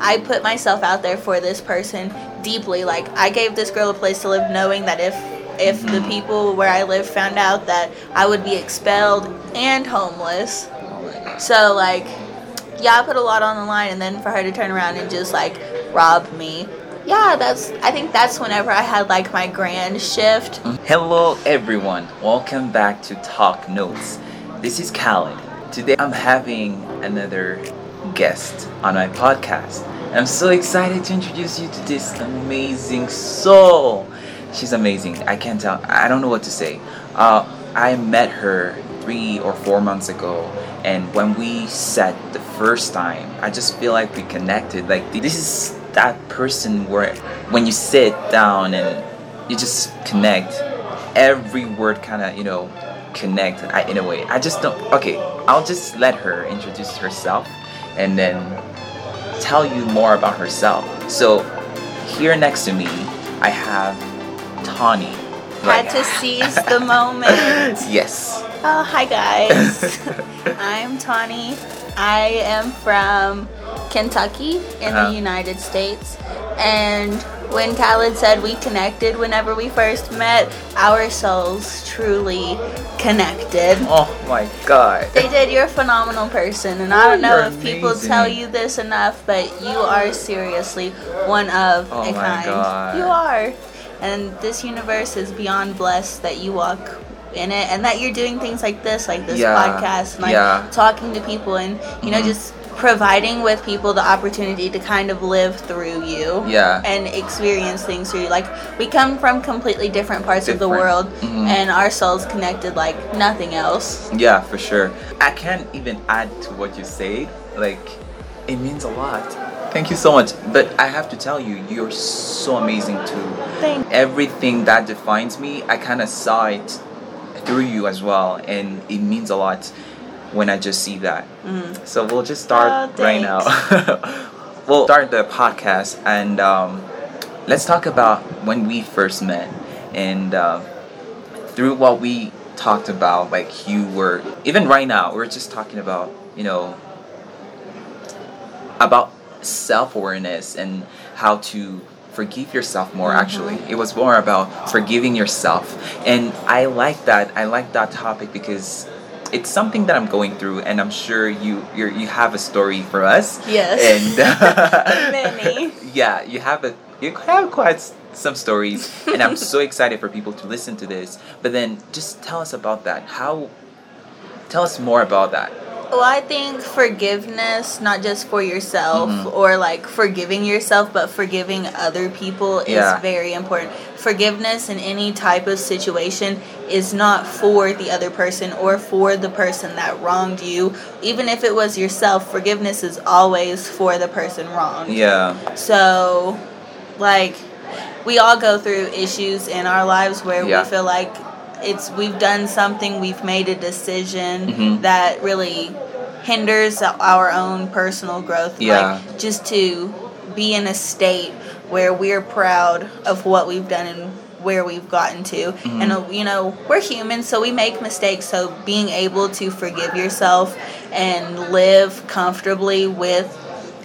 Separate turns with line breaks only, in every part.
I put myself out there for this person deeply. Like I gave this girl a place to live, knowing that if if the people where I live found out that I would be expelled and homeless. So like, yeah, I put a lot on the line, and then for her to turn around and just like rob me. Yeah, that's. I think that's whenever I had like my grand shift.
Hello everyone, welcome back to Talk Notes. This is Khaled. Today I'm having another guest on my podcast. I'm so excited to introduce you to this amazing soul. She's amazing. I can't tell. I don't know what to say. Uh, I met her three or four months ago, and when we sat the first time, I just feel like we connected. Like this is that person where when you sit down and you just connect, every word kind of you know connect in a way. I just don't. Okay, I'll just let her introduce herself, and then tell you more about herself. So here next to me, I have Tawny.
Had to seize the moment.
yes.
Oh, hi guys. I'm Tawny. I am from Kentucky in
Uh-huh.
the United States. And when Khaled said we connected whenever we first met, our souls truly connected.
Oh my god.
They did. You're a phenomenal person, and I don't know
You're
if people tell you this enough, but you are seriously one of
Oh
a
my
kind.
God.
You are, and this universe is beyond blessed that you walk in it, and that you're doing things like this, like this
Yeah.
podcast, and like
Yeah.
talking to people, and you know
Mhm.
just providing with people the opportunity to kind of live through you
Yeah.
and experience things through you like we come from completely different parts of the
Different.
world
Mhm.
and our souls connected like nothing else
Yeah, for sure. I can't even add to what you said. Like, it means a lot. Thank you so much. But I have to tell you, you're so amazing too.
Thank
Everything that defines me, I kind of saw it through you as well, and it means a lot when I just see that. So we'll just start
Oh,
right now. we'll start the podcast, and um, let's talk about when we first met, and uh, through what we talked about, like you were even right now, we're just talking about you know about self awareness and how to forgive yourself more actually. It was more about forgiving yourself. And i like that i like that topic because it's something that i'm going through and i'm sure you you you have a story for us
Yes.
and
Many.
yeah you have a you have quite some stories and i'm so excited for people to listen to this but then just tell us about that how tell us more about that
Well, I think forgiveness, not just for yourself
Mhm.
or like forgiving yourself, but forgiving other people is
Yeah.
very important. Forgiveness in any type of situation is not for the other person or for the person that wronged you. Even if it was yourself, forgiveness is always for the person wronged.
yeah
So, like, we all go through issues in our lives where
Yeah.
we feel like it's we've done something, we've made a decision
Mhm.
that really hinders our own personal growth.
Yeah.
Like, just to be in a state where we're proud of what we've done and where we've gotten to.
Mhm.
And, you know, we're human, so we make mistakes. So, being able to forgive yourself and live comfortably with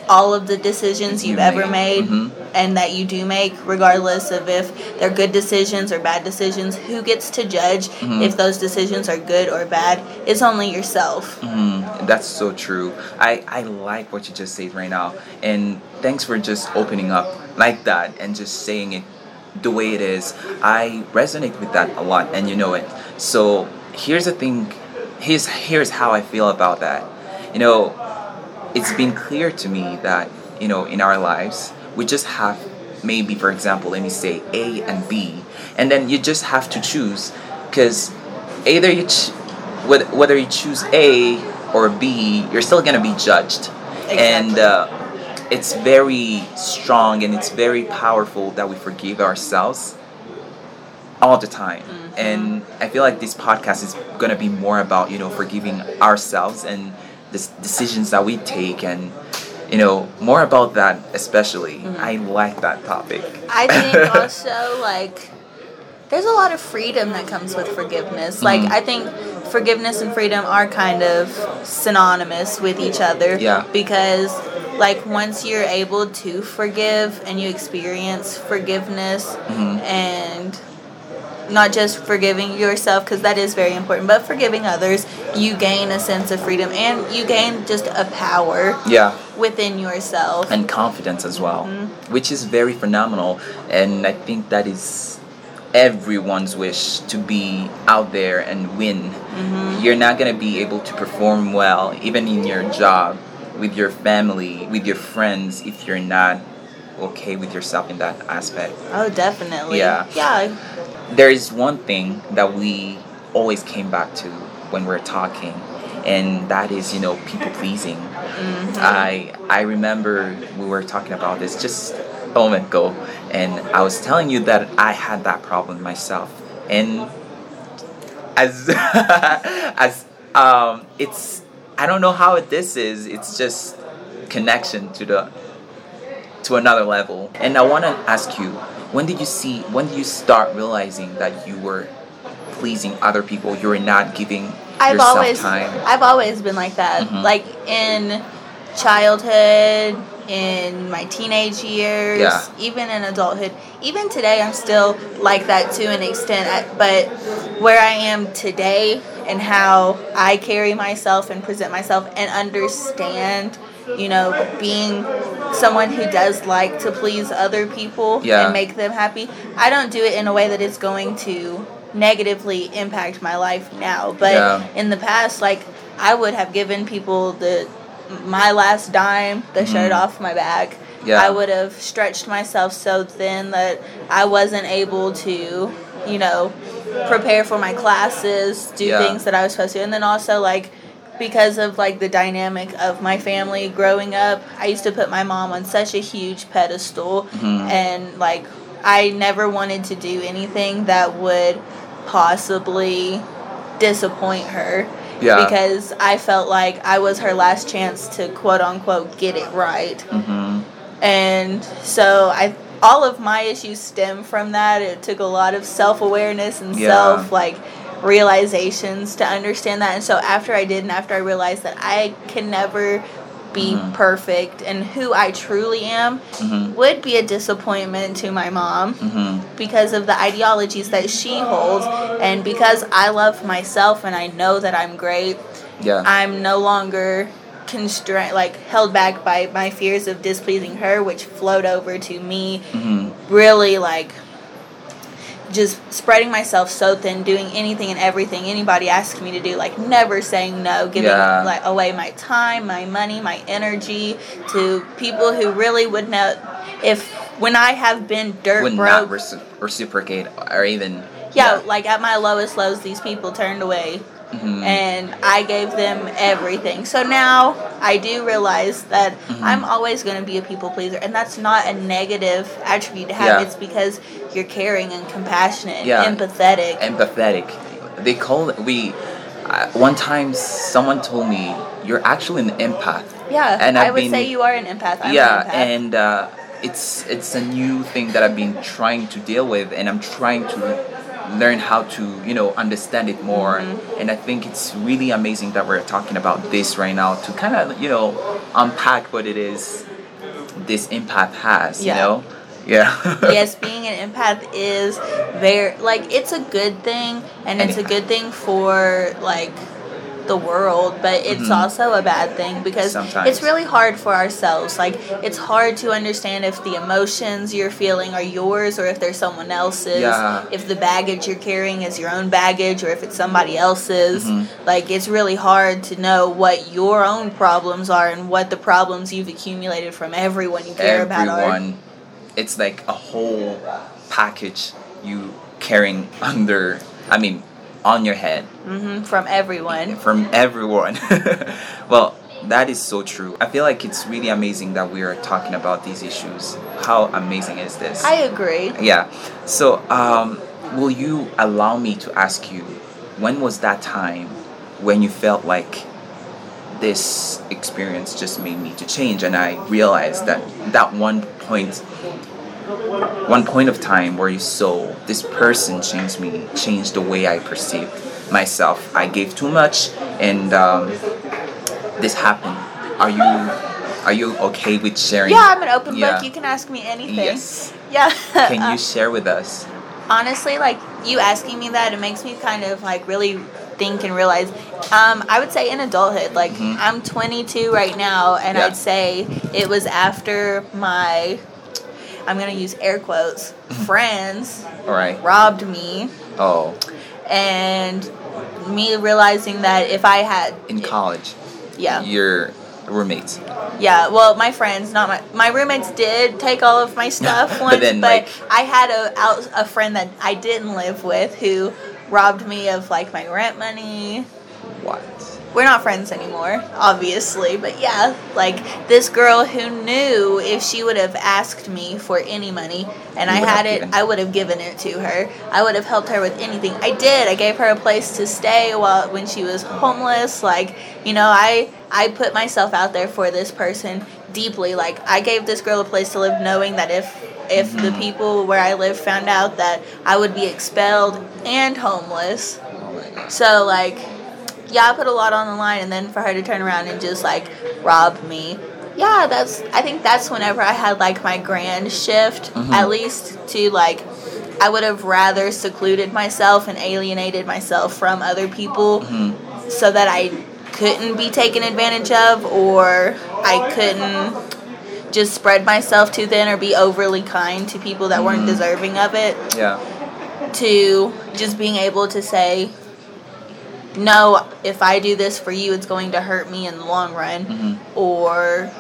all of the decisions
You
you've ever
made.
made
Mhm.
and that you do make, regardless of if they're good decisions or bad decisions. Who gets to judge
Mhm.
if those decisions are good or bad? It's only yourself.
Mm, that's so true. I, I like what you just said right now. And thanks for just opening up like that and just saying it the way it is. I resonate with that a lot and you know it. So here's the thing here's here's how I feel about that. You know, it's been clear to me that, you know, in our lives, we just have maybe for example, let me say A and B. And then you just have to choose because either you ch- whether, whether you choose A or B, you're still gonna be judged. And uh, it's very strong and it's very powerful that we forgive ourselves all the time. And I feel like this podcast is gonna be more about you know forgiving ourselves and the decisions that we take and you know more about that especially. I like that topic.
I think also like there's a lot of freedom that comes with forgiveness. Like
Mhm.
I think forgiveness and freedom are kind of synonymous with each other.
Yeah.
Because like once you're able to forgive and you experience forgiveness
Mhm.
and not just forgiving yourself because that is very important but forgiving others you gain a sense of freedom and you gain just a power
Yeah.
within yourself
and confidence as well, which is very phenomenal. And I think that is everyone's wish to be out there and win. You're not gonna be able to perform well, even in your job, with your family, with your friends, if you're not okay with yourself in that aspect.
oh definitely
Yeah.
yeah
There is one thing that we always came back to when we're talking, and that is, you know, people pleasing. I I remember we were talking about this just a moment ago, and I was telling you that I had that problem myself, and as as um, it's I don't know how this is. It's just connection to the to another level. And I want to ask you, when did you see? When did you start realizing that you were pleasing other people? You were not giving
I've
yourself
always
time.
I've always been like that.
Mhm.
Like in childhood, in my teenage years,
Yeah.
even in adulthood. Even today I'm still like that to an extent, I- but where I am today and how I carry myself and present myself and understand, you know, being someone who does like to please other people
Yeah.
and make them happy. I don't do it in a way that is going to negatively impact my life now. But
Yeah.
in the past, like I would have given people the my last dime, the shirt
Mhm.
off my back.
Yeah.
I would have stretched myself so thin that I wasn't able to, you know, prepare for my classes, do
Yeah.
things that I was supposed to. And then also like because of like the dynamic of my family growing up, I used to put my mom on such a huge pedestal
Mhm.
and like I never wanted to do anything that would possibly disappoint her
Yeah.
because I felt like I was her last chance to quote unquote get it right.
hmm
And so I all of my issues stem from that. It took a lot of self-awareness and
Yeah.
self like realizations to understand that. And so after I did and after I realized that I can never be
Mhm.
perfect and who I truly am
hmm
would be a disappointment to my mom
hmm
because of the ideologies that she holds and because I love myself and I know that I'm great
Yeah.
I'm no longer constrained like held back by my fears of displeasing her which flowed over to me
hmm
really like just spreading myself so thin doing anything and everything anybody asks me to do like never saying no giving
Yeah.
like away my time my money my energy to people who really would know if when i have been dirt
Would
broke
not reci- reciprocate or even.
yeah, like at my lowest lows, these people turned away,
Mhm.
and I gave them everything. So now I do realize that
Mhm.
I'm always going to be a people pleaser, and that's not a negative attribute to have.
Yeah.
It's because you're caring and compassionate, and
Yeah.
empathetic.
empathetic. They call it, we. Uh, one time, someone told me you're actually an empath.
yeah,
and
I
I've
would
been-
say you are an empath. I'm
yeah,
an empath.
and uh, it's it's a new thing that I've been trying to deal with, and I'm trying to learn how to you know understand it more.
Mm-hmm.
And I think it's really amazing that we're talking about this right now to kind of you know unpack what it is this empath has.
Yeah.
You know, yeah.
yes, being an empath is very like it's a good thing and it's a good thing for like the world, but it's
Mhm.
also a bad thing because
Sometimes.
it's really hard for ourselves. Like it's hard to understand if the emotions you're feeling are yours or if they're someone else's.
Yeah.
If the baggage you're carrying is your own baggage or if it's somebody else's.
Mhm.
Like it's really hard to know what your own problems are and what the problems you've accumulated from everyone you care about are.
everyone it's like a whole package you carrying under i mean on your head.
Hmm from everyone.
from everyone. Well that is so true. I feel like it's really amazing that we are talking about these issues. How amazing is this?
I agree.
yeah. So um, will you allow me to ask you when was that time when you felt like this experience just made me to change and i realized that that one point one point of time where you saw this person changed me changed the way i perceived myself i gave too much and um, this happened are you Are you okay with sharing?
Yeah, I'm an open
Yeah.
book. You can ask me anything.
Yes.
Yeah.
Can you share with us?
honestly, like you asking me that, it makes me kind of like really think and realize. Um, I would say in adulthood, like
Mhm.
I'm 22 right now, and
Yeah.
I'd say it was after my, I'm gonna use air quotes, friends
All right.
robbed me,
Oh,
and me realizing that if I had
in college,
yeah,
your roommates.
Yeah, well, my friends, not my my roommates, did take all of my stuff
But
once, but,
then, like-
I had a out, a friend that I didn't live with who robbed me of like my rent money.
What?
We're not friends anymore, obviously, but yeah, like this girl who knew if she would have asked me for any money and I had it. I would have given it to her. I would have helped her with anything. I did. I gave her a place to stay while when she was homeless. Like, you know, I I put myself out there for this person deeply. Like, I gave this girl a place to live knowing that if if the people where I live found out that I would be expelled and homeless.
Oh my god.
So like, yeah, I put a lot on the line, and then for her to turn around and just like rob me. Yeah, that's. I think that's whenever I had like my grand shift,
Mhm.
at least to like. I would have rather secluded myself and alienated myself from other people
hmm
so that I couldn't be taken advantage of or I couldn't just spread myself too thin or be overly kind to people that weren't
Mhm.
deserving of it
Yeah.
to just being able to say no if i do this for you it's going to hurt me in the long run
Mhm.
or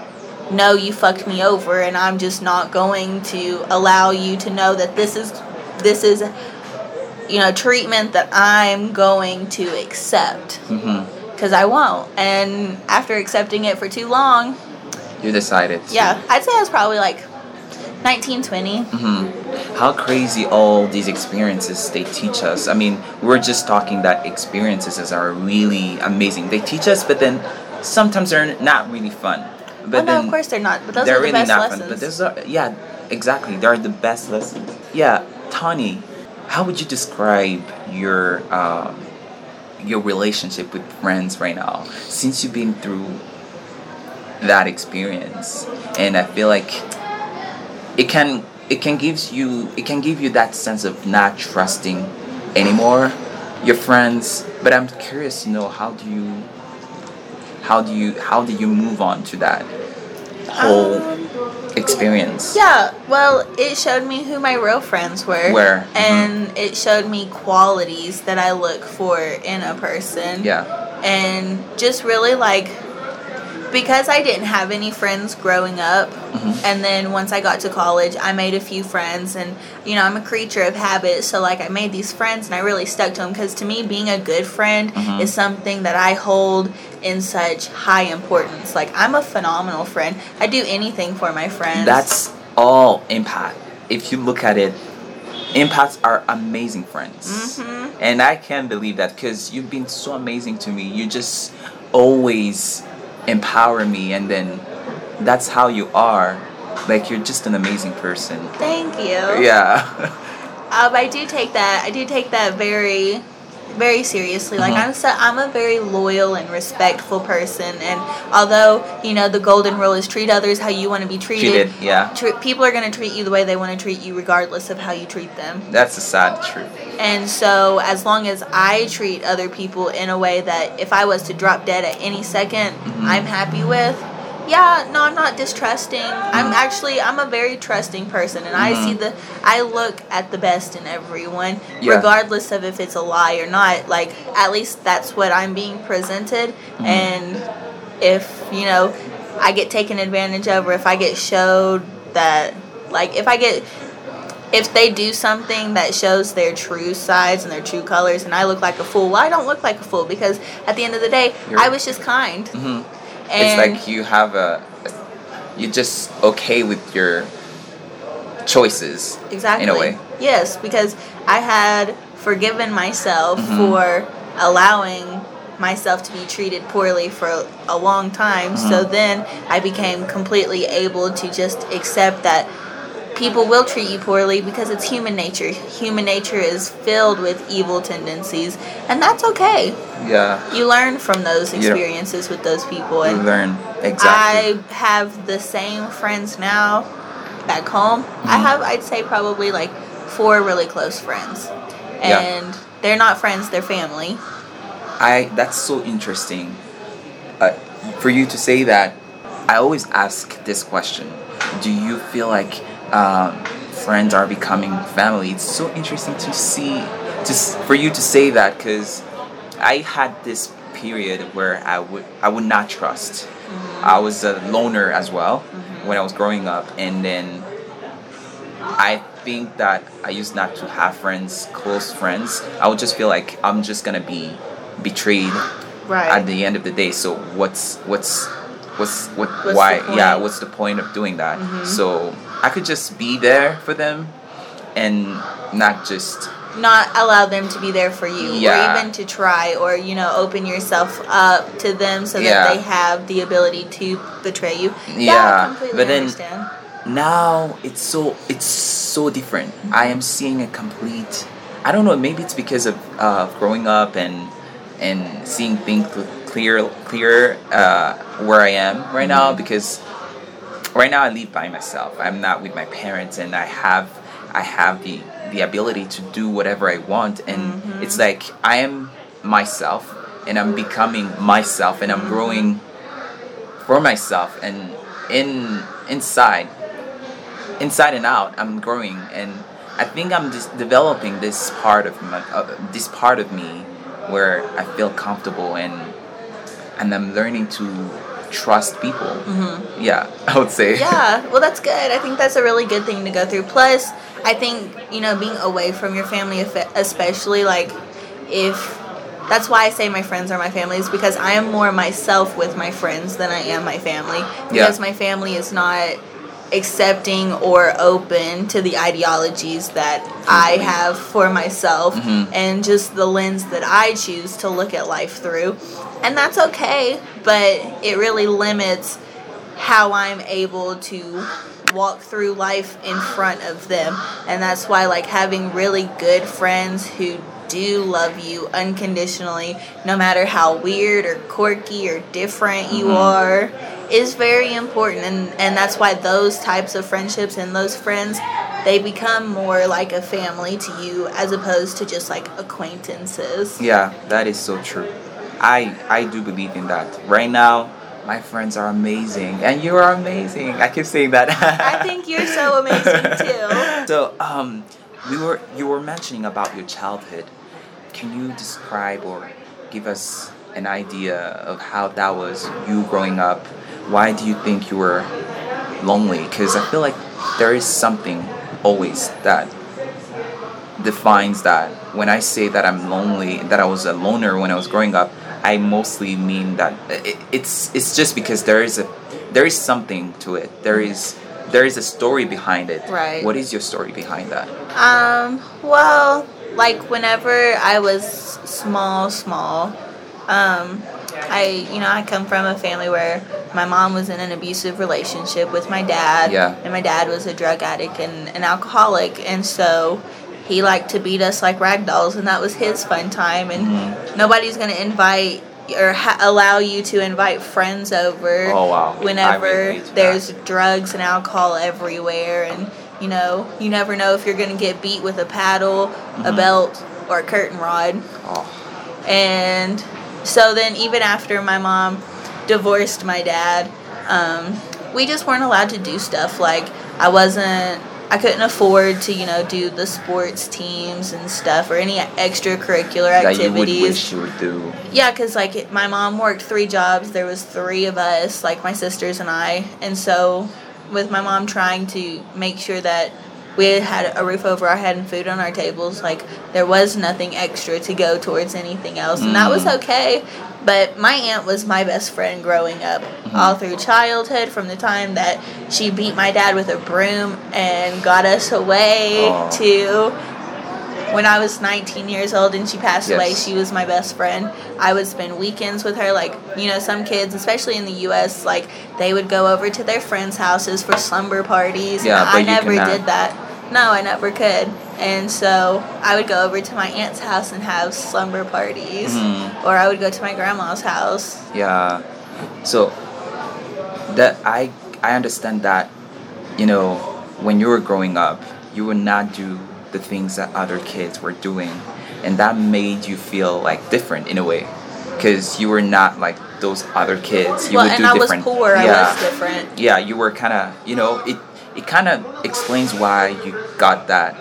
no you fucked me over and i'm just not going to allow you to know that this is this is you know treatment that i'm going to accept because i won't and after accepting it for too long
You decided. to-
yeah i'd say i was probably like 19 20
hmm How crazy all these experiences they teach us. I mean, we're just talking that experiences are really amazing. They teach us, but then sometimes they're not really fun. But
well, no,
then
of course they're not. But those
they're
are the
really
best
not
lessons.
fun. But those are yeah, exactly. They are the best lessons. Yeah, Tawny, how would you describe your um, your relationship with friends right now? Since you've been through that experience, and I feel like it can it can gives you it can give you that sense of not trusting anymore your friends. But I'm curious to know how do you how do you how do you move on to that whole
Um,
experience?
Yeah, well, it showed me who my real friends were.
Were, mhm.
And it showed me qualities that I look for in a person.
Yeah.
And just really like, because I didn't have any friends growing up,
Mhm.
and then once I got to college, I made a few friends, and you know, I'm a creature of habit, so like I made these friends and I really stuck to them because to me, being a good friend
Mhm.
is something that I hold in such high importance. Like, I'm a phenomenal friend, I do anything for my friends.
That's all empath. If you look at it, empaths are amazing friends.
Mhm.
And I can't believe that because you've been so amazing to me. You just always empower me, and then that's how you are. Like, you're just an amazing person.
Thank you.
Yeah.
Um, I do take that. I do take that very, very seriously. Like
Mhm.
I'm, so, I'm a very loyal and respectful person. And although you know the golden rule is treat others how you want to be treated,
Treated, yeah.
tre- people are going to treat you the way they want to treat you, regardless of how you treat them.
That's the sad truth.
And so, as long as I treat other people in a way that if I was to drop dead at any 2nd
Mhm.
I'm happy with, yeah, no, I'm not distrusting. I'm
Mhm.
actually I'm a very trusting person, and I see
Mhm.
the I look at the best in everyone,
Yeah.
regardless of if it's a lie or not. Like at least that's what I'm being presented,
Mhm.
and if you know I get taken advantage of, or if I get showed that, like if I get if they do something that shows their true sides and their true colors and I look like a fool, well, I don't look like a fool because at the end of the day,
You're-
I was just kind.
hmm
And
it's like you have a, you're just okay with your choices.
exactly.
in a way.
Yes, because I had forgiven myself
Mhm.
for allowing myself to be treated poorly for a long time. So
Mhm.
then I became completely able to just accept that people will treat you poorly because it's human nature. Human nature is filled with evil tendencies, and that's okay.
Yeah.
You learn from those
Yeah.
experiences with those people, And You
learn exactly.
I have the same friends now back home. I
Mhm.
have, I'd say, probably like four really close friends,
Yeah.
and they're not friends; they're family.
I that's so interesting. Uh, for you to say that, I always ask this question: Do you feel like um, friends are becoming family? It's so interesting to see, just for you to say that, because I had this period where I would I would not trust. I was a loner as well when I was growing up, and then I think that I used not to have friends, close friends. I would just feel like I'm just gonna be betrayed
Right.
at the end of the day. So what's what's what's what
What's
why yeah what's the point of doing that?
Mhm.
So I could just be there for them and not just
not allow them to be there for you
Yeah.
or even to try or you know open yourself up to them so that
Yeah.
they have the ability to betray you
Yeah,
I completely
but then-
understand
now it's so it's so different i am seeing a complete i don't know maybe it's because of uh, growing up and and seeing things clear clear uh, where i am right now because right now i live by myself. I'm not with my parents and i have i have the the ability to do whatever i want. And
Mhm.
it's like i am myself and i'm becoming myself and i'm growing for myself. And in inside inside and out i'm growing. And i think i'm just developing this part of my uh, this part of me where i feel comfortable and and i'm learning to trust people.
Hmm
yeah i would say.
Yeah well that's good. I think that's a really good thing to go through. Plus i think you know being away from your family especially like if that's why i say my friends are my family is because i am more myself with my friends than i am my family. Because my family is not accepting or open to the ideologies that i have for myself
Mhm.
and just the lens that i choose to look at life through and that's okay but it really limits how I'm able to walk through life in front of them. And that's why, like, having really good friends who do love you unconditionally, no matter how weird or quirky or different you
Mhm.
are, is very important. And, and that's why those types of friendships and those friends. They become more like a family to you as opposed to just like acquaintances.
yeah that is so true i i do believe in that right now my friends are amazing and you are amazing i keep saying that
I think you're so amazing too.
So, um, we were you were mentioning about your childhood. Can you describe or give us an idea of how that was you growing up? Why do you think you were lonely? Because I feel like there is something always that defines that. When I say that I'm lonely, that I was a loner when I was growing up, I mostly mean that it, it's it's just because there is a there is something to it. There is there is a story behind it.
Right.
What is your story behind that?
Um, well, like whenever I was small, small, um, I, you know, I come from a family where my mom was in an abusive relationship with my dad.
Yeah.
And my dad was a drug addict and an alcoholic. And so he liked to beat us like rag dolls, and that was his fun time. And
Mhm.
nobody's going to invite or ha- allow you to invite friends over
Oh wow.
Whenever
relate to that.
there's drugs and alcohol everywhere and you know you never know if you're going to get beat with a paddle a
Mhm.
belt or a curtain rod
Oh.
and so then even after my mom divorced my dad um, we just weren't allowed to do stuff like i wasn't i couldn't afford to you know do the sports teams and stuff or any extracurricular activities.
that you would wish you would do.
yeah, because like it, my mom worked three jobs. There was three of us, like my sisters and I, and so with my mom trying to make sure that we had a roof over our head and food on our tables, like there was nothing extra to go towards anything else, and that was
Mm.
okay. But my aunt was my best friend growing up, all through childhood, from the time that she beat my dad with a broom and got us away
Aw.
to when I was 19 years old and she passed away, she was my best friend. I would spend weekends with her. Like, you know, some kids, especially in the U.S., like, they would go over to their friends' houses for slumber parties.
Yeah,
I never
cannot.
did that. No, I never could. And so I would go over to my aunt's house and have slumber parties.
Mhm.
Or I would go to my grandma's house.
Yeah. So that I I understand that you know when you were growing up you would not do the things that other kids were doing and that made you feel like different in a way because you were not like those other kids you
well,
would
and
do
I was
different
poor. I
yeah
was different.
yeah you were kind of you know it it kind of explains why you got that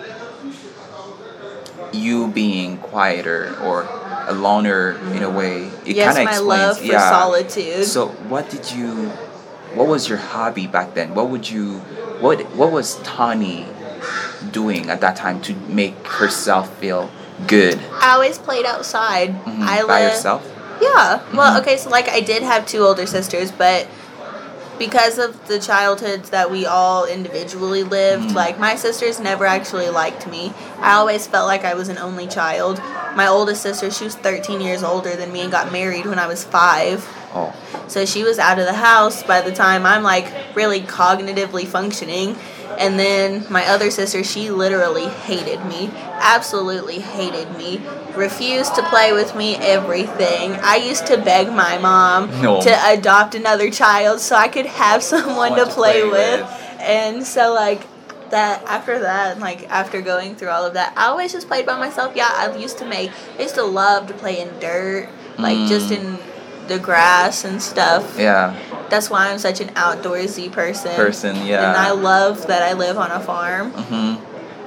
you being quieter or a loner in a way it
yes,
kind of
my
explains
love for
yeah
solitude.
so what did you what was your hobby back then what would you what what was Tawny doing at that time to make herself feel good
I always played outside.
Mhm,
I
by
live,
yourself
Yeah. Well,
Mhm.
okay, so like I did have two older sisters, but because of the childhoods that we all individually lived,
Mhm.
like my sisters never actually liked me. I always felt like I was an only child. My oldest sister, she was 13 years older than me and got married when I was 5.
oh
So she was out of the house by the time I'm like really cognitively functioning. And then my other sister, she literally hated me. Absolutely hated me. Refused to play with me, everything. I used to beg my mom
No.
to adopt another child so I could have someone to
to
play,
play
with.
with.
And so, like, that after that, like after going through all of that, I always just played by myself. Yeah, I used to make, I used to love to play in dirt, like just
Mm.
in the grass and stuff.
yeah
That's why I'm such an outdoorsy person.
person yeah
And I love that I live on a farm.
hmm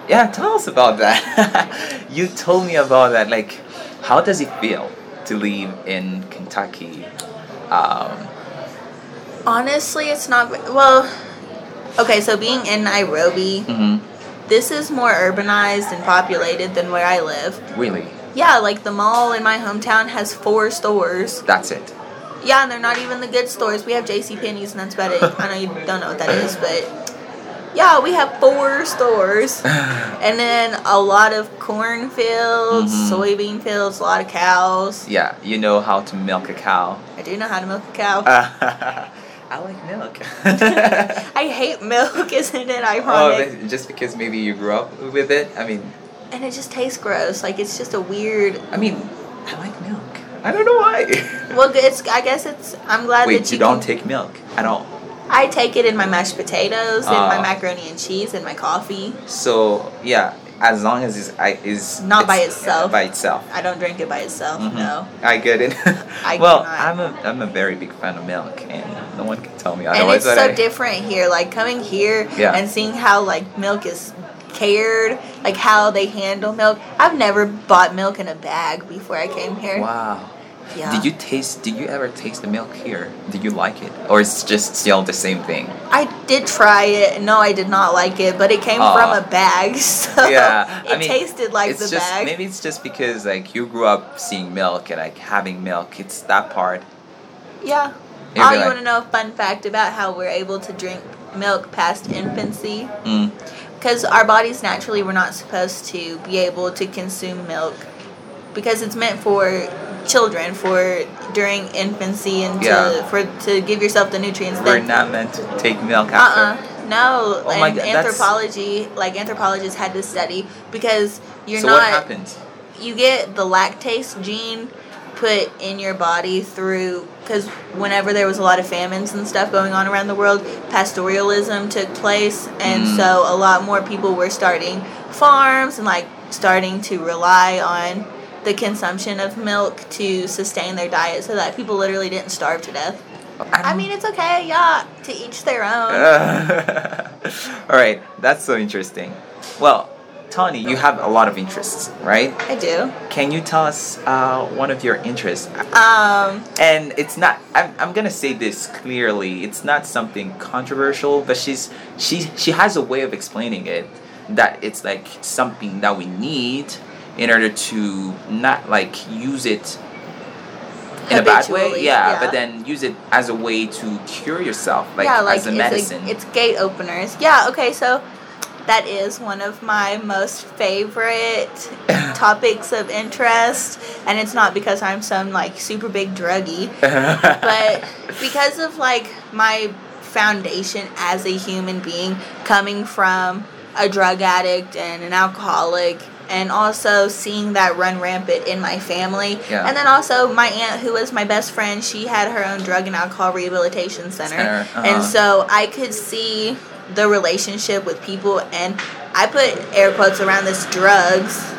yeah tell us about that you told me about that like how does it feel to live in kentucky um,
Honestly, it's not well. Okay, so being in Nairobi,
mhm.
this is more urbanized and populated than where I live.
really
Yeah, like the mall in my hometown has four stores.
that's it
Yeah, and they're not even the good stores. We have J.C. Penney's, and that's about it. I know you don't know what that is, but yeah, we have four stores, and then a lot of cornfields,
Mhm.
soybean fields, a lot of cows.
yeah you know how to milk a cow
I do know how to milk a cow.
I like milk.
I hate milk, isn't it
oh,
ironic?
but just because maybe you grew up with it. I mean,
and it just tastes gross. Like it's just a weird.
I mean, I like milk. I don't know why.
Well, it's. I guess it's. I'm glad
Wait,
that
you,
you,
don't
can-
take milk at all.
I take it in my mashed potatoes, in my
Oh.
macaroni and cheese, in my coffee.
So yeah, as long as it's I is
Not by itself.
By itself.
I don't drink it by itself.
Mhm.
No.
I get it.
I
well,
cannot.
I'm a I'm a very big fan of milk, and no one can tell me
and
otherwise.
it's so
I-
different here. Like coming here
Yeah.
and seeing how like milk is cared, like how they handle milk. I've never bought milk in a bag before I came here.
Wow.
Yeah.
Did you taste? Did you ever taste the milk here? Did you like it, or it's just still the same thing?
I did try it. No, I did not like it, but it came
Aw.
from a bag, so
yeah,
it
I mean,
tasted like
it's
the
just,
bag.
Maybe it's just because like you grew up seeing milk and like having milk. It's that part.
Yeah. Oh, you
like-
want to know a fun fact about how we're able to drink milk past infancy?
Mm.
Because our bodies naturally were not supposed to be able to consume milk because it's meant for children for during infancy and to
Yeah.
for to give yourself the nutrients.
We're not meant to take milk after.
uh No,
Oh my
and
God, that's-
anthropology, like anthropologists had to study because you're
so
not.
what happens?
you get the lactase gene put in your body through because whenever there was a lot of famines and stuff going on around the world pastoralism took place and
Mm.
so a lot more people were starting farms and like starting to rely on the consumption of milk to sustain their diet so that people literally didn't starve to death i mean it's okay yeah to each their own
All right, that's so interesting. Well, Tony, you have a lot of interests, right?
i do
Can you tell us uh, one of your interests?
um
And it's not. I'm, I'm gonna say this clearly. It's not something controversial, but she's she she has a way of explaining it that it's like something that we need in order to not like use it in a bad way. Yeah,
yeah.
but then use it as a way to cure yourself, like,
yeah, like
as a
it's,
medicine.
it's gate openers. Yeah, okay, so that is one of my most favorite topics of interest, and it's not because I'm some like super big druggie, but because of like my foundation as a human being coming from a drug addict and an alcoholic and also seeing that run rampant in my family.
Yeah.
And then also my aunt who was my best friend, she had her own drug and alcohol rehabilitation center.
Center, uh-huh.
And so I could see the relationship with people and I put air quotes around this drugs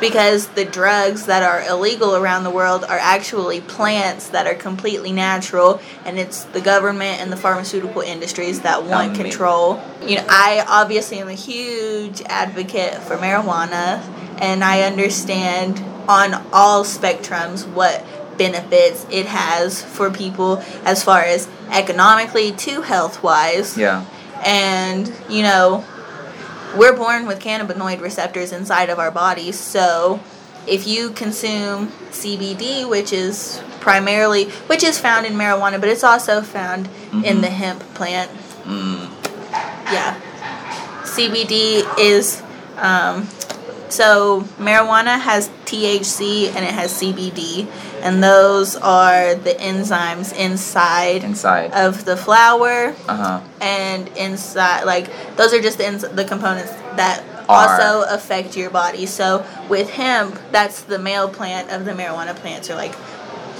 because the drugs that are illegal around the world are actually plants that are completely natural and it's the government and the pharmaceutical industries that want
Amazing.
control you know i obviously am a huge advocate for marijuana and i understand on all spectrums what benefits it has for people as far as economically to health wise
yeah.
And you know we're born with cannabinoid receptors inside of our bodies so if you consume cbd which is primarily which is found in marijuana but it's also found in
Mhm.
the hemp plant
Mm.
yeah cbd is um, so marijuana has thc and it has cbd and those are the enzymes inside
Inside.
of the flower
Uh huh.
and inside like those are just the, ins- the components that
Are.
also affect your body so with hemp that's the male plant of the marijuana plants or like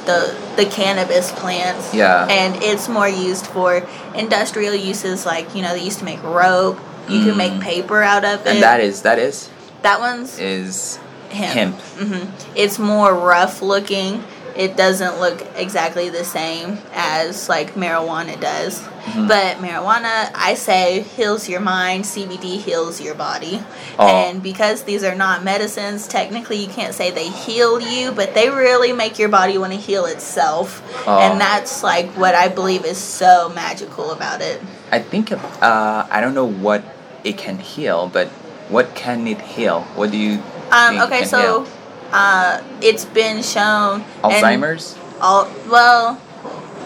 the the cannabis plants
Yeah.
and it's more used for industrial uses like you know they used to make rope you can make
Mm.
paper out of it
And that is that is
that one's
is
hemp,
hemp.
hmm it's more rough looking it doesn't look exactly the same as like marijuana does
Mhm.
but marijuana i say heals your mind cbd heals your body
Oh.
and because these are not medicines technically you can't say they heal you but they really make your body want to heal itself
Oh.
and that's like what i believe is so magical about it
I think uh, I don't know what it can heal, but what can it heal? What do you
um, okay so uh, it's been shown
Alzheimer's?
all well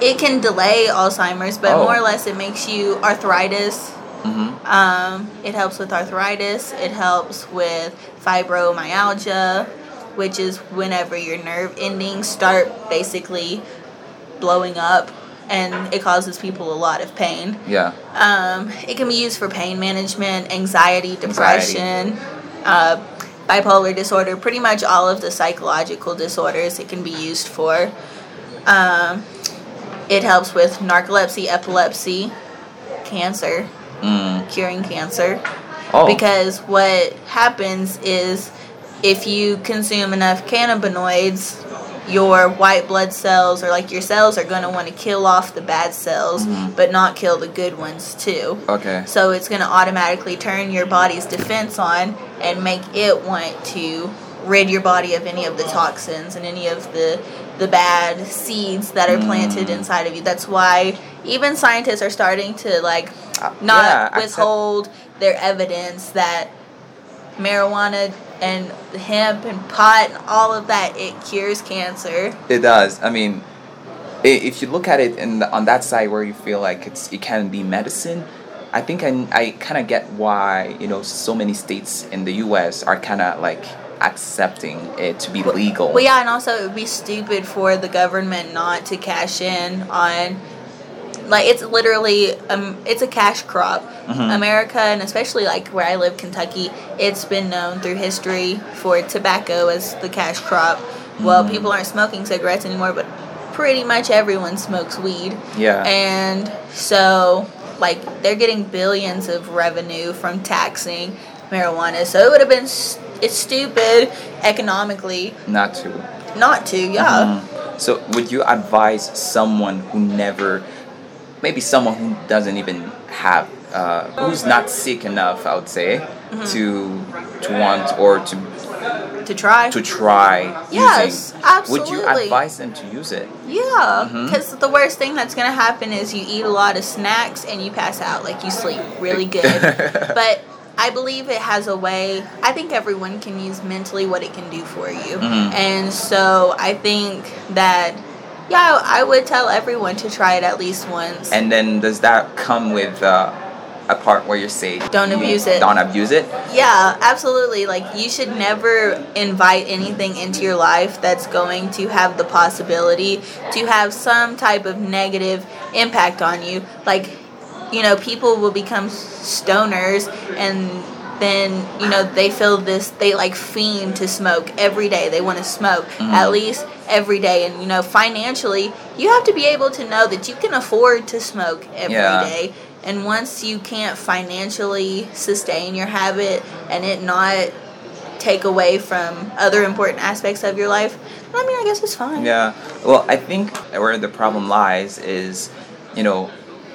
it can delay alzheimer's but
Oh.
more or less it makes you arthritis
Mm-hmm.
um, it helps with arthritis it helps with fibromyalgia which is whenever your nerve endings start basically blowing up and it causes people a lot of pain
Yeah.
um, it can be used for pain management, anxiety,
Anxiety.
depression, Uh, bipolar disorder, pretty much all of the psychological disorders it can be used for. Um, it helps with narcolepsy, epilepsy, cancer,
Mm.
curing cancer.
Oh.
Because what happens is if you consume enough cannabinoids, your white blood cells or like your cells are going to want to kill off the bad cells
Mhm.
but not kill the good ones too.
Okay.
So it's going to automatically turn your body's defense on and make it want to rid your body of any of the toxins and any of the the bad seeds that are planted
Mm.
inside of you. That's why even scientists are starting to like
Uh,
not
yeah, accept-
withhold their evidence that marijuana and hemp and pot and all of that it cures cancer.
It does. I mean, if you look at it in the, on that side where you feel like it's it can be medicine, I think I, I kind of get why you know so many states in the U.S. are kind of like accepting it to be legal.
Well, yeah, and also it would be stupid for the government not to cash in on. Like it's literally um, it's a cash crop.
Mhm.
America and especially like where I live, Kentucky, it's been known through history for tobacco as the cash crop. Well,
Mhm.
people aren't smoking cigarettes anymore, but pretty much everyone smokes weed.
Yeah.
And so, like, they're getting billions of revenue from taxing marijuana. So it would have been it's stupid economically
Not to.
not to. Yeah.
Mhm. So would you advise someone who never, maybe someone who doesn't even have, uh, who's not sick enough, I would say,
Mm-hmm.
to to want or to
To try.
to try
Yes,
using? Would you advise them to use it?
Yeah, because the worst thing that's gonna happen is you eat a lot of snacks and you pass out, like you sleep really good. but I believe it has a way. I think everyone can use mentally what it can do for you,
Mhm.
and so I think that yeah, I would tell everyone to try it at least once.
And then does that come with uh, a part where you say
Don't
you
abuse it.
Don't abuse it.
Yeah, absolutely. Like you should never invite anything into your life that's going to have the possibility to have some type of negative impact on you. Like, you know, people will become stoners and then, you know, they feel this they like fiend to smoke every day. They want to smoke mm-hmm. at least every day and you know, financially, you have to be able to know that you can afford to smoke every day.
Yeah.
And once you can't financially sustain your habit and it not take away from other important aspects of your life, I mean, I guess it's fine.
Yeah. Well, I think where the problem lies is, you know,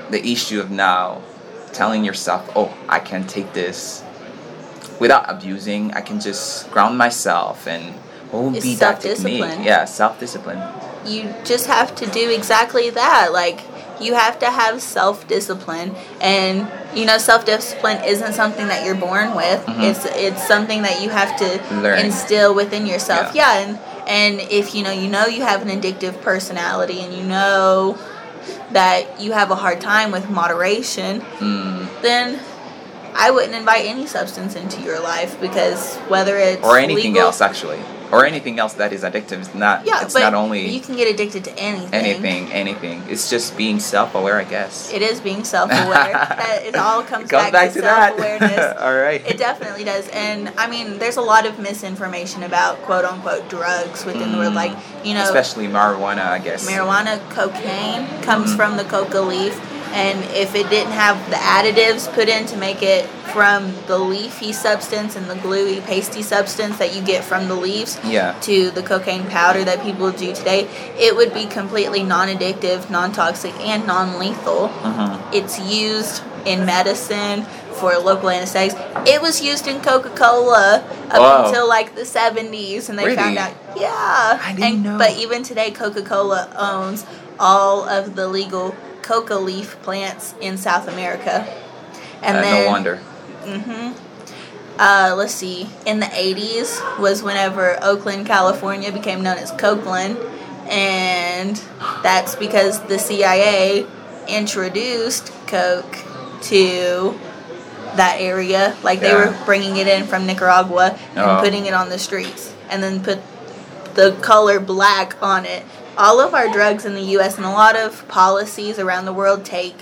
the issue of now telling yourself, "Oh, I can take this without abusing. I can just ground myself and what would be that technique? Yeah, self-discipline.
You just have to do exactly that. Like, you have to have self discipline. And, you know, self discipline isn't something that you're born with, it's, it's something that you have to
Mm-hmm. Learn.
instill within yourself.
Yeah.
Yeah. and, and if you know you know you have an addictive personality and you know that you have a hard time with moderation
Mm.
then I wouldn't invite any substance into your life because whether it's
Or anything
legal-
else actually. Or anything else that is addictive. It's not
Yeah,
it's
but
not only
you can get addicted to anything.
anything, anything. It's just being self-aware, I guess.
It is being self-aware. it all comes,
Comes
back, to,
that.
self-awareness.
All right.
It definitely does, and I mean, there's a lot of misinformation about "quote unquote" drugs within the world. Like, you know,
Mm. Especially marijuana, I guess.
marijuana, cocaine comes
Mhm.
from the coca leaf, and if it didn't have the additives put in to make it from the leafy substance and the gluey, pasty substance that you get from the leaves
Yeah.
to the cocaine powder that people do today, it would be completely non-addictive, non-toxic, and non-lethal.
Mhm.
It's used in medicine for local anesthetics. It was used in Coca Cola up
Wow.
until like the 70s, and they found out. Yeah.
I didn't
and,
know.
But even today, Coca Cola owns all of the legal coca leaf plants in South America. And
Uh,
then,
no wonder.
Mm-hmm. Uh, let's see. In the 80s was whenever Oakland, California became known as Cokeland. And that's because the CIA introduced Coke to that area. Like they
Yeah.
were bringing it in from Nicaragua and
Oh.
putting it on the streets. And then put the color black on it. All of our drugs in the U.S. and a lot of policies around the world take,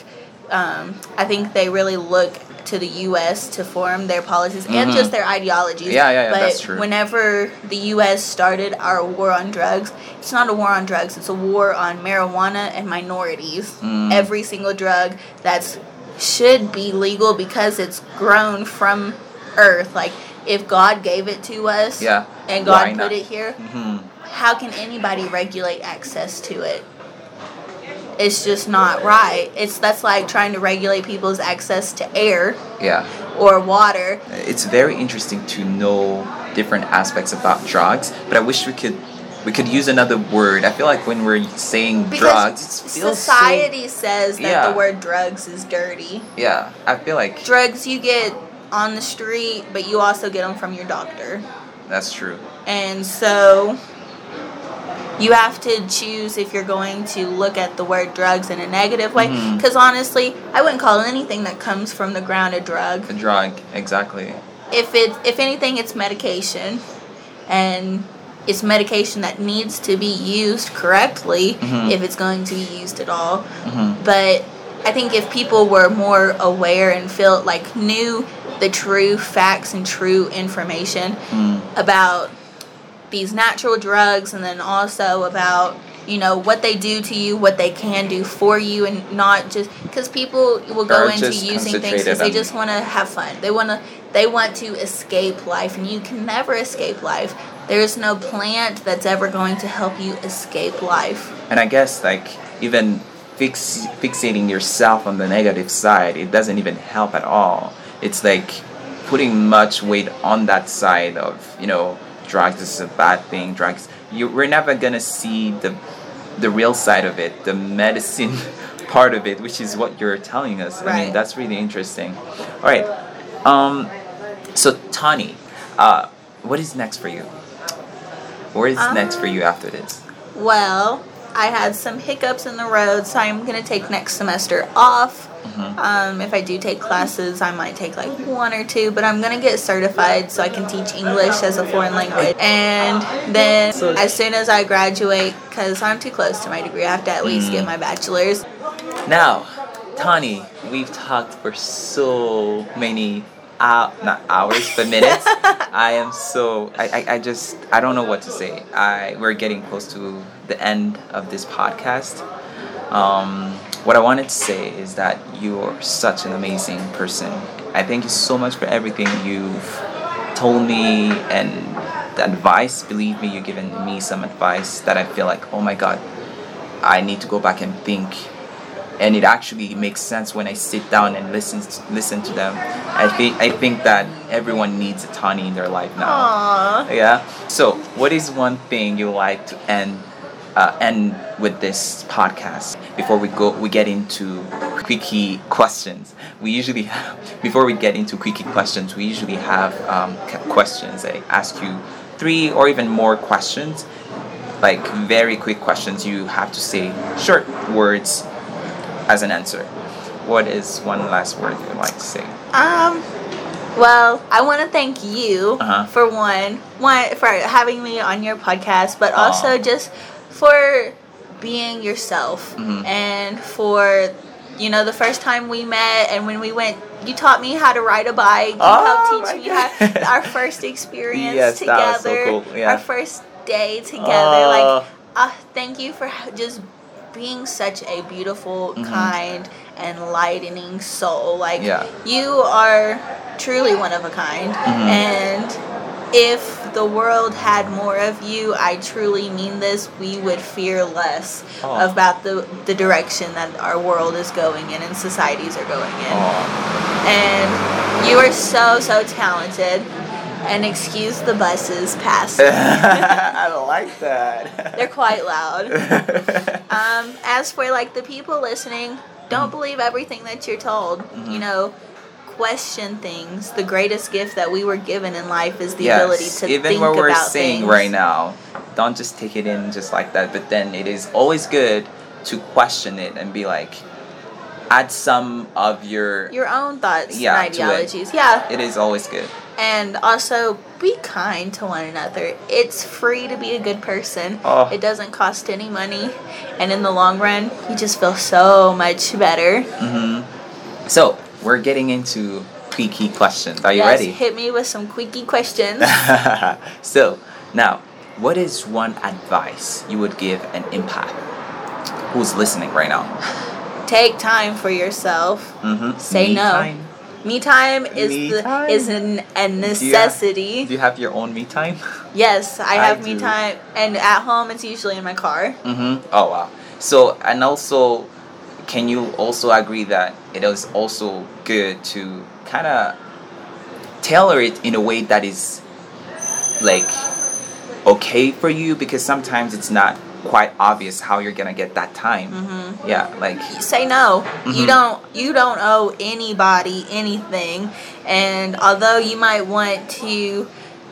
um, I think they really look to the U.S. to form their policies and
Mhm.
just their ideologies.
Yeah, yeah, yeah,
But
that's true.
whenever the U.S. started our war on drugs, it's not a war on drugs. It's a war on marijuana and minorities.
Mm.
Every single drug that's should be legal because it's grown from earth. Like if God gave it to us,
Yeah.
and God put it here,
hmm
how can anybody regulate access to it? It's just not right. It's that's like trying to regulate people's access to air
Yeah.
or water.
It's very interesting to know different aspects about drugs, but I wish we could we could use another word. I feel like when we're saying drugs, it feels so-
society says that
Yeah.
the word drugs is dirty.
yeah, I feel like
Drugs you get on the street, but you also get them from your doctor.
that's true.
And so you have to choose if you're going to look at the word drugs in a negative way.
Mhm.
Because honestly, I wouldn't call anything that comes from the ground a drug.
A drug, exactly.
If it, if anything, it's medication, and it's medication that needs to be used correctly
Mhm.
if it's going to be used at all.
hmm
But I think if people were more aware and felt like knew the true facts and true information
Mm.
about these natural drugs and then also about you know what they do to you what they can do for you and not just because people will go into using things because they just want to have fun. They want to they want to escape life and you can never escape life. There's no plant that's ever going to help you escape life.
And I guess like even fix fixating yourself on the negative side, it doesn't even help at all. It's like putting much weight on that side of you know drugs this is a bad thing. Drugs, you we're never gonna see the the real side of it, the medicine part of it, which is what you're telling us. I mean, that's really interesting. All right, um, so Tawny, uh, what is next for you? What is
Um,
next for you after this?
Well, I had some hiccups in the road, so I'm gonna take next semester off.
Mhm.
Um, if I do take classes, I might take like one or two, but I'm gonna get certified so I can teach English as a foreign language. And then as soon as I graduate, because I'm too close to my degree, I have to at least get
Mm.
my bachelor's.
Now, Tawny, we've talked for so many uh, not hours but minutes. I am so I, I, I just I don't know what to say. I we're getting close to the end of this podcast. Um, what I wanted to say is that you're such an amazing person. I thank you so much for everything you've told me and the advice. Believe me, you've given me some advice that I feel like, oh my god, I need to go back and think. And it actually makes sense when I sit down and listen listen to them. I think I think that everyone needs a Tawny in their life now.
Aww.
Yeah. So, what is one thing you like to end uh, end with this podcast before we go? We get into quickie questions. We usually have, before we get into quickie questions, we usually have um, questions. I ask you three or even more questions, like very quick questions. You have to say short words as an answer. What is one last word you'd like to say?
Um. Well, I want to thank you
Uh-huh.
for one, one for having me on your podcast, but
Aw.
also just for being yourself
Mhm.
and for you know the first time we met and when we went you taught me how to ride a bike you
Oh
helped teach me how, our first experience
Yes, that was so
together
cool, yeah.
our first day together
Oh.
like uh, thank you for just being such a beautiful
Mhm.
kind enlightening soul like
Yeah.
you are truly one of a kind
Mhm.
and if the world had more of you i truly mean this we would fear less
Aw.
about the the direction that our world is going in and societies are going in
Oh.
and you are so so talented and excuse the buses passing
I like that.
they're quite loud um, as for like the people listening, don't believe everything that you're told.
Mhm.
You know, question things. The greatest gift that we were given in life is the ability to
even
think
what we're
about
saying
things.
right now, don't just take it in just like that. But then it is always good to question it and be like, add some of your.
Your own thoughts
Yeah,
and
it.
ideologies. Yeah.
It is always good.
And also be kind to one another. It's free to be a good person.
Oh.
It doesn't cost any money. And in the long run, you just feel so much better.
hmm So we're getting into quickie questions. Are you
yes,
ready?
hit me with some quickie questions.
so now, what is one advice you would give an empath who's listening right now?
Take time for yourself.
Mm-hmm.
Say no. Me time is
Me
the
time?
is an, a
Do you have-
necessity.
Do you have your own me time?
yes, I
I
have me
do.
time, and at home it's usually in my car.
Mm-hmm. Oh wow. So and also, can you also agree that it is also good to kind of tailor it in a way that is like okay for you because sometimes it's not quite obvious how you're gonna get that time.
hmm
Yeah, like
Say no. You
Mhm.
don't. You don't owe anybody anything, and although you might want to.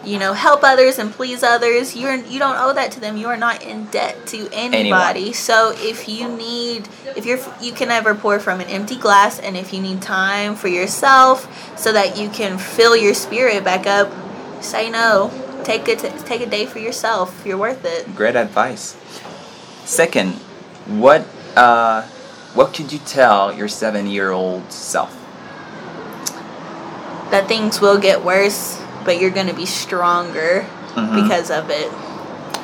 You know, help others and please others. You're you don't owe that to them. You are not in debt to anybody. So if you need, if you're you can never pour from an empty glass, and if you need time for yourself so that you can fill your spirit back up, say no. Take a t- take a day for yourself. You're worth it.
great advice. Second, what uh, what could you tell your seven-year-old self?
That things will get worse, but you're gonna be stronger
Mhm.
because of it.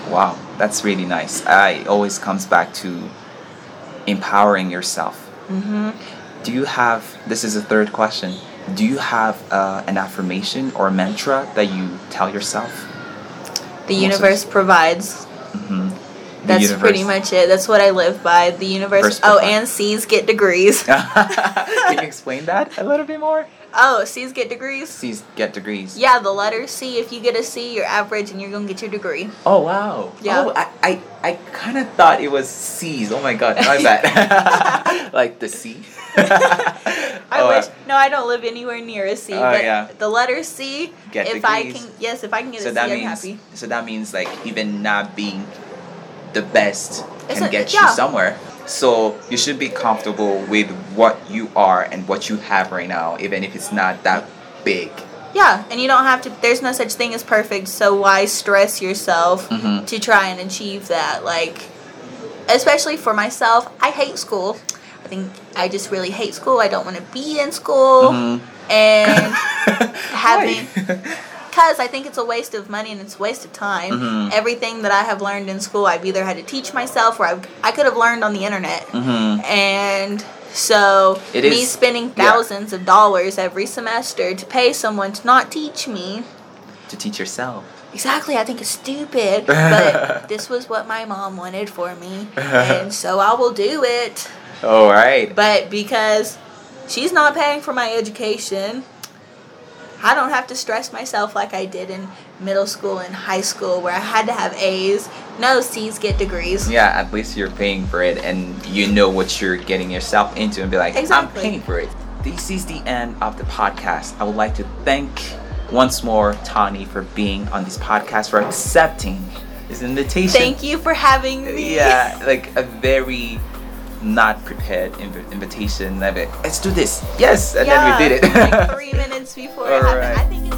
Wow, that's really nice. I always comes back to empowering yourself.
hmm
Do you have? This is a third question. Do you have uh, an affirmation or a mantra that you tell yourself?
The universe provides.
Mm-hmm.
That's pretty much it. That's what I live by. The universe.
First
oh, and C's get degrees.
Can you explain that a little bit more?
Oh, C's get degrees.
C's get degrees.
Yeah, the letter C. If you get a C, you're average, and you're gonna get your degree.
Oh wow.
Yeah.
Oh, I I, I kind of thought it was seas. Oh my god, my bad. like the sea.
I
Oh,
wish. Uh, no, I don't live anywhere near a sea.
Oh,
but
yeah.
the letter C.
Get
if I can, yes, if I can get
So
a C,
that
I'm happy.
so that means like even not being the best
It's
can
a-
get
yeah.
you somewhere. So you should be comfortable with what you are and what you have right now, even if it's not that big.
Yeah, and you don't have to. There's no such thing as perfect, so why stress yourself
Mhm.
to try and achieve that? Like, especially for myself, I hate school. I think I just really hate school. I don't want to be in school,
Mhm.
and having? because I think it's a waste of money and it's a waste of time.
Mhm.
Everything that I have learned in school, I've either had to teach myself or I've, I could have learned on the internet.
Mhm.
And so,
It
me
is-
spending
yeah.
thousands of dollars every semester to pay someone to not teach me.
to teach yourself.
Exactly, I think it's stupid, but this was what my mom wanted for me, and so I will do it.
All right.
But because she's not paying for my education, I don't have to stress myself like I did in middle school and high school where I had to have A's. No, C's get degrees.
Yeah, at least you're paying for it and you know what you're getting yourself into and be like,
Exactly.
I'm paying for it. This is the end of the podcast. I would like to thank once more Tawny for being on this podcast, for accepting this invitation.
Thank you for having me.
Yeah, like a very not prepared inv- invitation. Like, Let's do this. Yes, and then we did it.
like three minutes before it happened.
Alright.
I think it's